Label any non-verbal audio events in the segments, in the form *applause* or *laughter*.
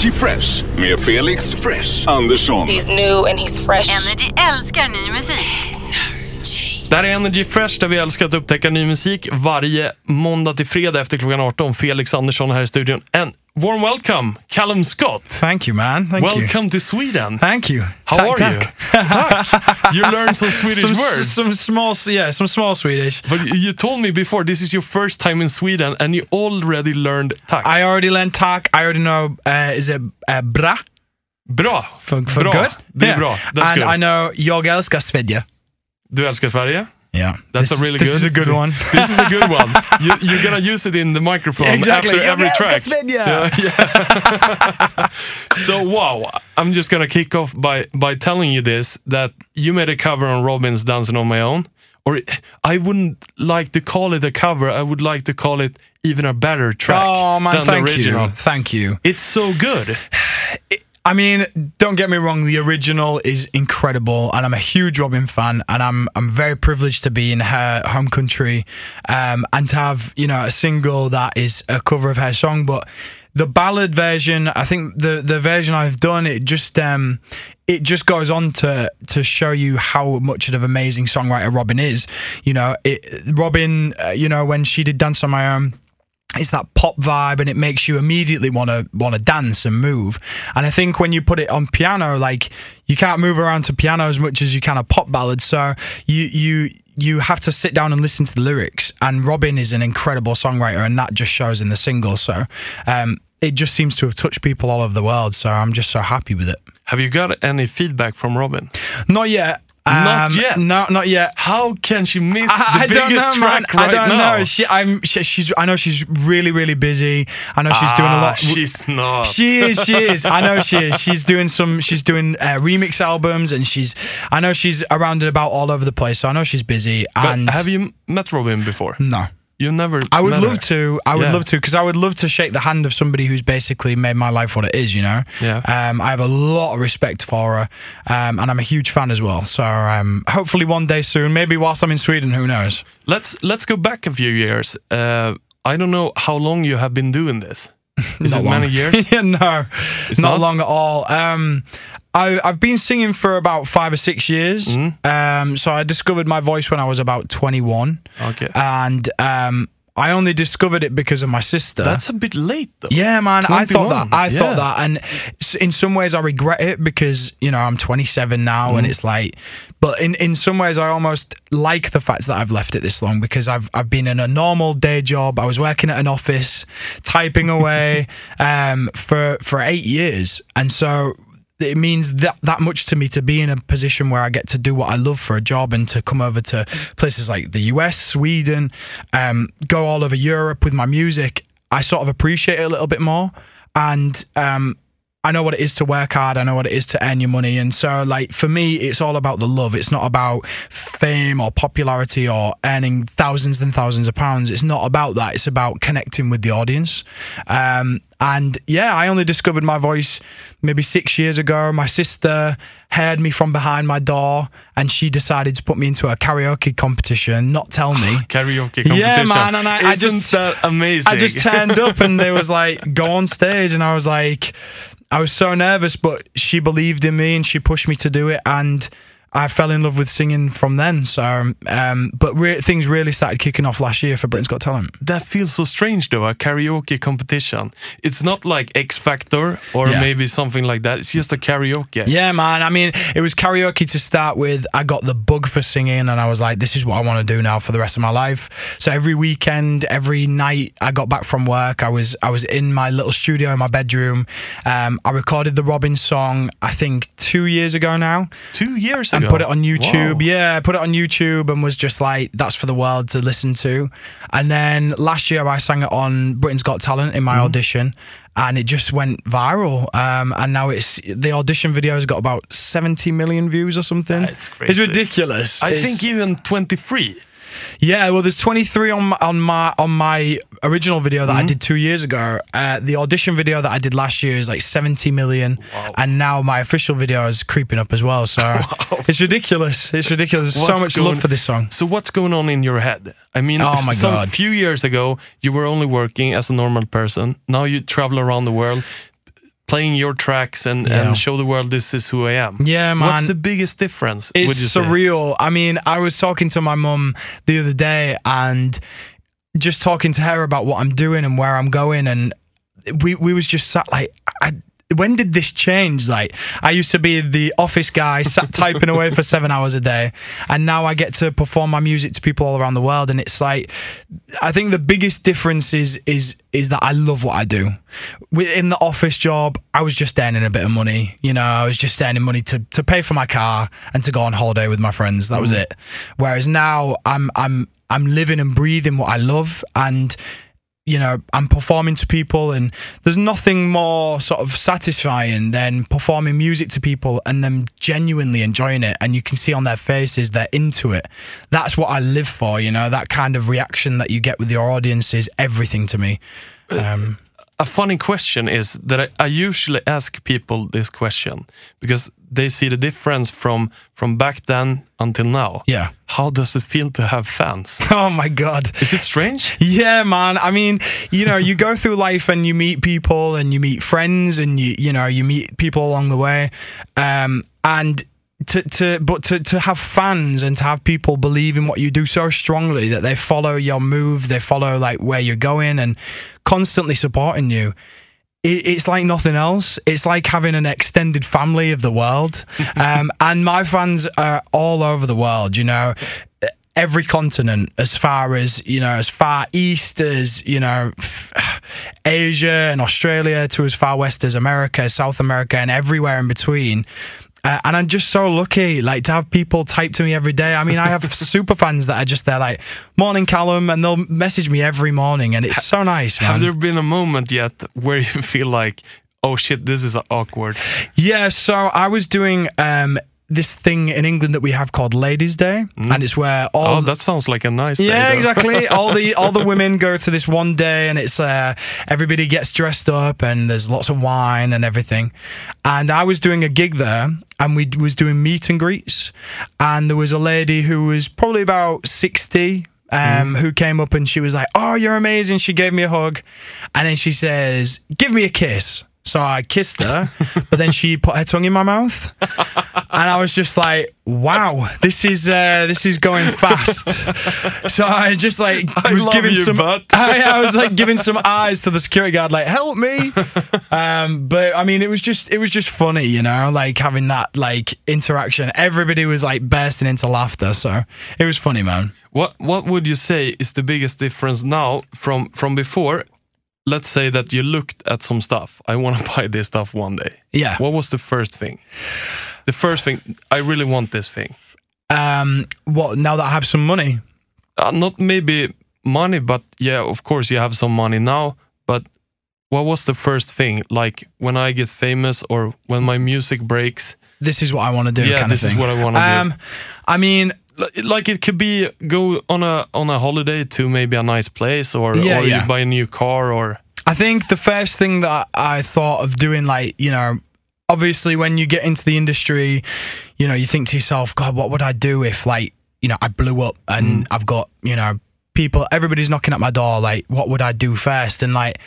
Energy Fresh med Felix Fresh Andersson. He's new and he's fresh. Energy älskar ny musik. Där är Energy Fresh där vi älskar att upptäcka ny musik varje måndag till fredag efter klockan 18. Felix Andersson här i studion. And warm welcome, Callum Scott. Thank you, man. Thank you. welcome to Sweden. Thank you. How Tack, are tack. you? Tack. You learned some Swedish Some, words. some small, yeah, some small Swedish. But you told me before this is your first time in Sweden and you already learned tack. I already learned tack. I already know. Uh, is it uh, bra Bra. for, for bra. good? Det är bra. That's and good. I know jag älskar Sverige. Du älskar Sverige? Yeah, That's this, a really this good. is a good one. This is a good *laughs* one. You, you're gonna use it in the microphone Exactly. after every track. Yeah, *laughs* yeah. so wow, I'm just gonna kick off by by telling you this that you made a cover on Robyn's "Dancing on My Own," or I wouldn't like to call it a cover. I would like to call it even a better track Oh man, than the thank original. you, thank you. It's so good. *sighs* I mean, don't get me wrong. The original is incredible, and I'm a huge Robyn fan, and I'm I'm very privileged to be in her home country, um, and to have you know a single that is a cover of her song. But the ballad version, I think the the version I've done, it just um, it just goes on to to show you how much of an amazing songwriter Robyn is. You know, it, Robyn, uh, you know, when she did Dance on My Own it's that pop vibe and it makes you immediately want to want to dance and move. And i think when you put it on piano like you can't move around to piano as much as you can a pop ballad. So you you you have to sit down and listen to the lyrics. And Robyn is an incredible songwriter and that just shows in the single. So um it just seems to have touched people all over the world. So i'm just so happy with it. Have you got any feedback from Robyn? not yet Not Um, yet? no not yet How can she miss I, the I don't biggest know, track right I don't now? know. She, I'm. She, she's. I know she's really, really busy. I know she's doing a Ah, lot. She's not. She is. She is. I know she is. She's doing some. She's doing uh, remix albums, and she's. I know she's around and about all over the place. So I know she's busy. But and have you met Robyn before? No. You never. I would love to. I would Yeah. love to because I would love to shake the hand of somebody who's basically made my life what it is. You know. Yeah. Um, I have a lot of respect for her, um, and I'm a huge fan as well. So um, hopefully one day soon, maybe whilst I'm in Sweden, who knows? Let's let's go back a few years. Uh, I don't know how long you have been doing this. Is Not it long. many years? *laughs* yeah, no, It's not, not? long at all. Um, I, I've been singing for about five or six years. Mm-hmm. Um, so I discovered my voice when I was about 21. Okay. And um, I only discovered it because of my sister. That's a bit late though. yeah, man. I thought that. I yeah. thought that, and in some ways, I regret it because you know I'm 27 now, Mm-hmm. and it's like. But in, in some ways, I almost like the fact that I've left it this long because I've I've been in a normal day job. I was working at an office, typing away *laughs* um, for for eight years, and so it means that that much to me to be in a position where I get to do what I love for a job and to come over to places like the US, Sweden, um, go all over Europe with my music. I sort of appreciate it a little bit more, and um, I know what it is to work hard. I know what it is to earn your money, and so like for me, it's all about the love. It's not about fame or popularity or earning thousands and thousands of pounds. It's not about that. It's about connecting with the audience. Um, and yeah, I only discovered my voice maybe six years ago. My sister heard me from behind my door, and she decided to put me into a karaoke competition. Not tell me. *laughs* Karaoke competition. Yeah, man, and I- I just- amazing? I just turned up and they *laughs* was like, go on stage. And I was like, I was so nervous, but she believed in me and she pushed me to do it. And I fell in love with singing from then. So, um, but re- things really started kicking off last year for Britain's Got Talent. that feels so strange though. A karaoke competition. It's not like X Factor or Yeah. maybe something like that. It's just a karaoke. Yeah, man. I mean, it was karaoke to start with. I got the bug for singing, and I was like, this is what I want to do now for the rest of my life. So every weekend, every night I got back from work, I was I was in my little studio in my bedroom. Um, I recorded the Robyn song, I think two years ago now. Two years and put it on YouTube. Wow. Yeah, put it on YouTube and was just like, that's for the world to listen to. And then last year I sang it on Britain's Got Talent in my Mm-hmm. audition. And it just went viral, um, and now it's the audition video has got about seventy million views or something. It's ridiculous. I It's- think even 23. Yeah, well, there's 23 on my, on my on my original video Mm-hmm. that I did two years ago. Uh, the audition video that I did last year is like 70 million, and now my official video is creeping up as well. So *laughs* it's ridiculous. It's ridiculous. There's so much going- love for this song. So what's going on in your head? I mean, Oh my some God. few years ago you were only working as a normal person. Now you travel around the world. Playing your tracks and, Yeah. and show the world this is who I am. Yeah, man. What's the biggest difference? It's you say? surreal. I mean, I was talking to my mum the other day and just talking to her about what I'm doing and where I'm going, and we we was just sat like, I, when did this change? Like, I used to be the office guy, sat *laughs* typing away for seven hours a day, and now I get to perform my music to people all around the world, and it's like, I think the biggest difference is is is that I love what I do. In the office job, I was just earning a bit of money. You know, I was just earning money to to pay for my car and to go on holiday with my friends. That was mm. it. Whereas now, I'm I'm I'm living and breathing what I love, and you know, I'm performing to people, and there's nothing more sort of satisfying than performing music to people and them genuinely enjoying it. And you can see on their faces they're into it. That's what I live for, you know, that kind of reaction that you get with your audience is everything to me. Um, a funny question is that I, I usually ask people this question because they see the difference from from back then until now. yeah. How does it feel to have fans? *laughs* Oh my God. Is it strange? Yeah, man. I mean, you know, you go *laughs* through life and you meet people and you meet friends and you you know you meet people along the way, um, and to to but to to have fans and to have people believe in what you do so strongly that they follow your move, they follow like where you're going and constantly supporting you. it- It's like nothing else. It's like having an extended family of the world, *laughs* um, and my fans are all over the world. You know, every continent as far as you know as far east as you know f- *sighs* asia and australia to as far west as america south america and everywhere in between uh, and I'm just so lucky, like to have people type to me every day. I mean, I have *laughs* super fans that are just there, like "Morning, Callum," and they'll message me every morning, and it's so nice, man. Have there been a moment yet where you feel like, oh shit, this is awkward? Yeah, so I was doing um, this thing in England that we have called Ladies' Day, and it's where all Oh, that sounds like a nice day. Yeah, exactly. *laughs* all the all the women go to this one day, and it's uh, everybody gets dressed up, and there's lots of wine and everything. And I was doing a gig there, and we was doing meet and greets, and there was a lady who was probably about sixty. Um, Who came up and she was like, "Oh, you're amazing!" She gave me a hug, and then she says, "Give me a kiss." So I kissed her, but then she put her tongue in my mouth, and I was just like, "Wow, this is uh, this is going fast." So I just like I was love giving you, some. *laughs* I, I was like giving some eyes to the security guard, like, "Help me!" Um, but I mean, it was just it was just funny, you know, like having that like interaction. Everybody was like bursting into laughter, so it was funny, man. What What would you say is the biggest difference now from from before? Let's say that you looked at some stuff. I want to *laughs* buy this stuff one day. Yeah. What was the first thing? The first thing I really want this thing. Um, what now that I have some money? Uh, not maybe money, but yeah, of course you have some money now. But what was the first thing? Like when I get famous or when my music breaks? This is what I want to do. Yeah, this is what I wanna do. Um, I mean, Like it could be go on a on a holiday to maybe a nice place, or Yeah, or yeah. you buy a new car, or I think the first thing that I thought of doing, like, you know, obviously when you get into the industry, you know, you think to yourself, God, what would I do if, like, you know, I blew up and mm. I've got, you know, people, everybody's knocking at my door, like, what would I do first? And, like,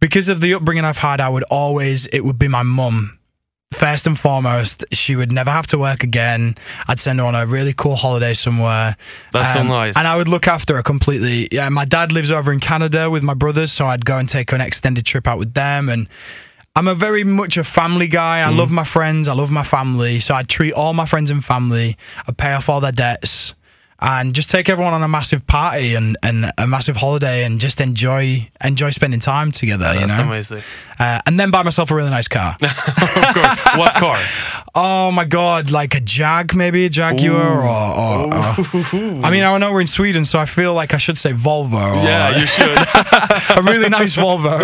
because of the upbringing I've had, I would always, it would be my mum. First and foremost, she would never have to work again. I'd send her on a really cool holiday somewhere. That's so Um, nice. And I would look after her completely. Yeah, my dad lives over in Canada with my brothers, so I'd go and take her an extended trip out with them. And I'm a very much a family guy. I love my friends. I love my family. So I'd treat all my friends and family. I'd pay off all their debts. And just take everyone on a massive party and, and a massive holiday and just enjoy enjoy spending time together, you that's know. amazing. Uh, and then buy myself a really nice car. *laughs* of course. what car? *laughs* Oh my god, like a Jag, maybe a Jaguar, or, or, or- I mean, I know we're in Sweden, so I feel like I should say Volvo. Yeah, you should. *laughs* a really nice Volvo.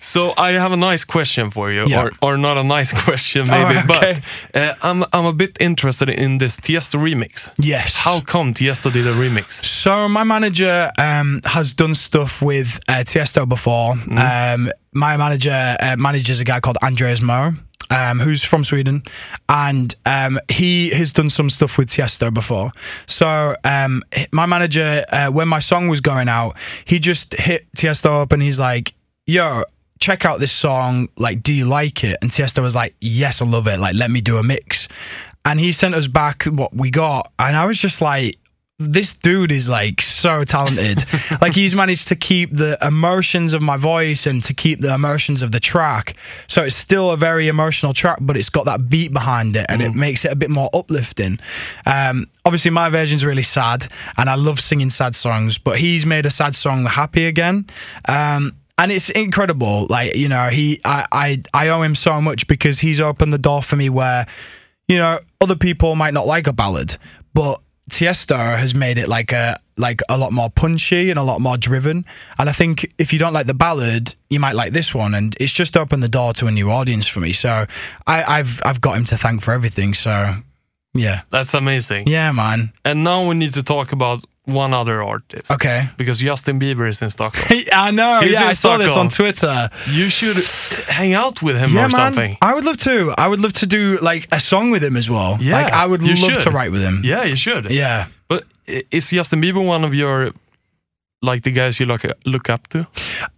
So I have a nice question for you, Yeah. or or not a nice *laughs* question maybe, Oh, okay. but uh, I'm I'm a bit interested in this Tiesto remix. yes. How come Tiesto did a remix? So my manager um, has done stuff with uh, Tiesto before. Um, my manager uh, manages a guy called Andreas Moe. Um, who's from Sweden, and um, he has done some stuff with Tiesto before. So um, my manager, uh, when my song was going out, he just hit Tiesto up and he's like, "Yo, check out this song. Like, do you like it? And Tiesto was like, yes, I love it. Like, let me do a mix. And he sent us back what we got. And I was just like, this dude is like so talented. *laughs* like he's managed to keep the emotions of my voice and to keep the emotions of the track. So it's still a very emotional track, but it's got that beat behind it and it makes it a bit more uplifting. Um, obviously, my version's really sad and I love singing sad songs, but he's made a sad song happy again. Um, and it's incredible. Like you know, he I, I I owe him so much because he's opened the door for me where you know other people might not like a ballad, but Tiesto has made it like a like a lot more punchy and a lot more driven. And I think if you don't like the ballad, you might like this one. And it's just opened the door to a new audience for me. So I, I've I've got him to thank for everything. So yeah, That's amazing. yeah, man. And now we need to talk about one other artist. Okay. Because Justin Bieber is in Stockholm. *laughs* I know. He's yeah, I saw this on Twitter. you should hang out with him Yeah, or man. something. I would love to. I would love to do like a song with him as well. Yeah, like I would love to write with him. Yeah, you should. Yeah. But is Justin Bieber one of your like the guys you look look up to?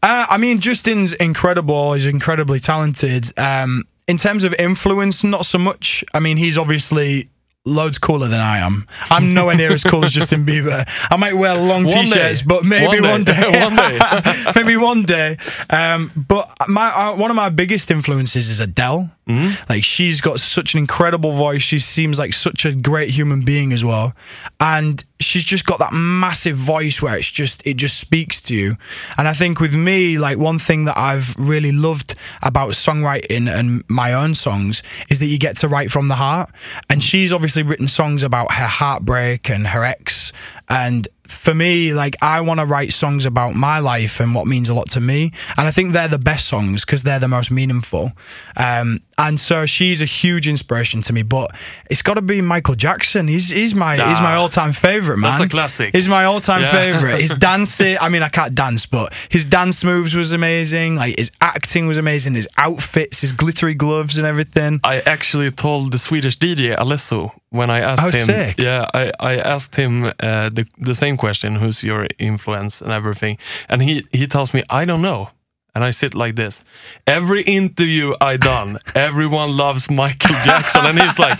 Uh, I mean, Justin's incredible. He's incredibly talented. Um, in terms of influence, not so much. I mean, he's obviously loads cooler than I am. I'm nowhere near as cool as Justin Bieber. I might wear long One t-shirts, day. but maybe One one day. day. One day. *laughs* *laughs* maybe one day. Um, but my uh, one of my biggest influences is Adele. Mm-hmm. Like she's got such an incredible voice. She seems like such a great human being as well, and she's just got that massive voice where it's just it just speaks to you. And I think with me, like one thing that I've really loved about songwriting and my own songs is that you get to write from the heart. And she's obviously written songs about her heartbreak and her ex, and for me, like I want to write songs about my life and what means a lot to me, and I think they're the best songs because they're the most meaningful. Um, and so she's a huge inspiration to me. But it's got to be Michael Jackson. He's he's my he's my Ah. all time favorite man. That's a classic. He's my all time Yeah. favorite. His *laughs* dancing. I mean, I can't dance, but his dance moves was amazing. Like his acting was amazing. His outfits, his glittery gloves, and everything. I actually told the Swedish DJ Alesso when I asked Oh, him. sick. Yeah, I, I asked him uh, the the same question: Who's your influence and everything? And he he tells me I don't know. And I sit like this. Every interview I done, *laughs* everyone loves Michael Jackson, and he's like,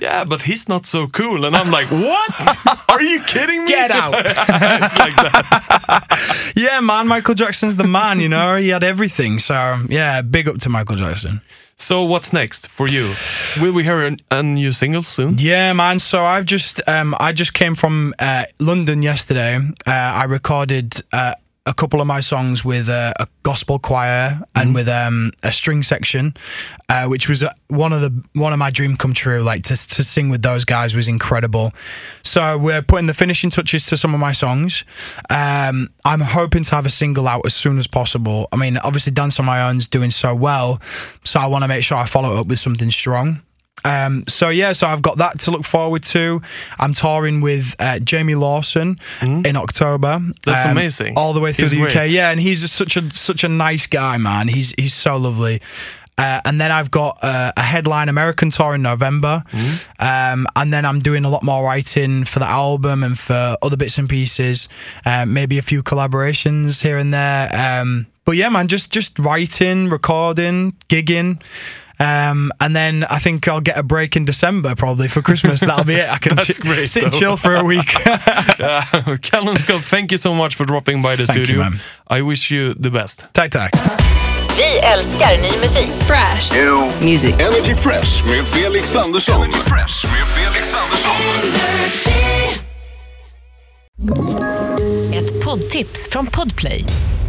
"Yeah, but he's not so cool." And I'm like, "What? Are you kidding me?" Get out. *laughs* it's like that. *laughs* Yeah, man. Michael Jackson's the man. You know, he had everything. So yeah, big up to Michael Jackson. So what's next for you? Will we hear a, new single soon? Yeah, man. So I've just um, I just came from uh, London yesterday. Uh, I recorded uh, a couple of my songs with uh, a gospel choir and with um, a string section, uh, which was uh, one of the one of my dream come true. Like to to sing with those guys was incredible. So we're putting the finishing touches to some of my songs. Um, I'm hoping to have a single out as soon as possible. I mean, obviously, Dance on My Own's doing so well, so I want to make sure I follow it up with something strong. Um, so yeah, so I've got that to look forward to. I'm touring with uh, Jamie Lawson in October. That's um, amazing. All the way through He's the UK. Yeah, and he's such a such a nice guy, man. He's he's so lovely. Uh, and then I've got uh, a headline American tour in November, Mm-hmm. um, and then I'm doing a lot more writing for the album and for other bits and pieces. Um, maybe a few collaborations here and there. Um, but yeah, man, just just writing, recording, gigging. Um, and then I think I'll get a break in December probably for Christmas. That'll be it. I can *laughs* That's chi- great, sit and chill for a week. *laughs* *laughs* Uh, Callum Scott, thank you so much for dropping by the Thank studio. man. I wish you the best. tack, tack. Vi älskar ny musik. Fresh. Music. Energy Fresh med Felix Andersson. Energy Fresh med Felix Andersson. Ett poddtips från Podplay.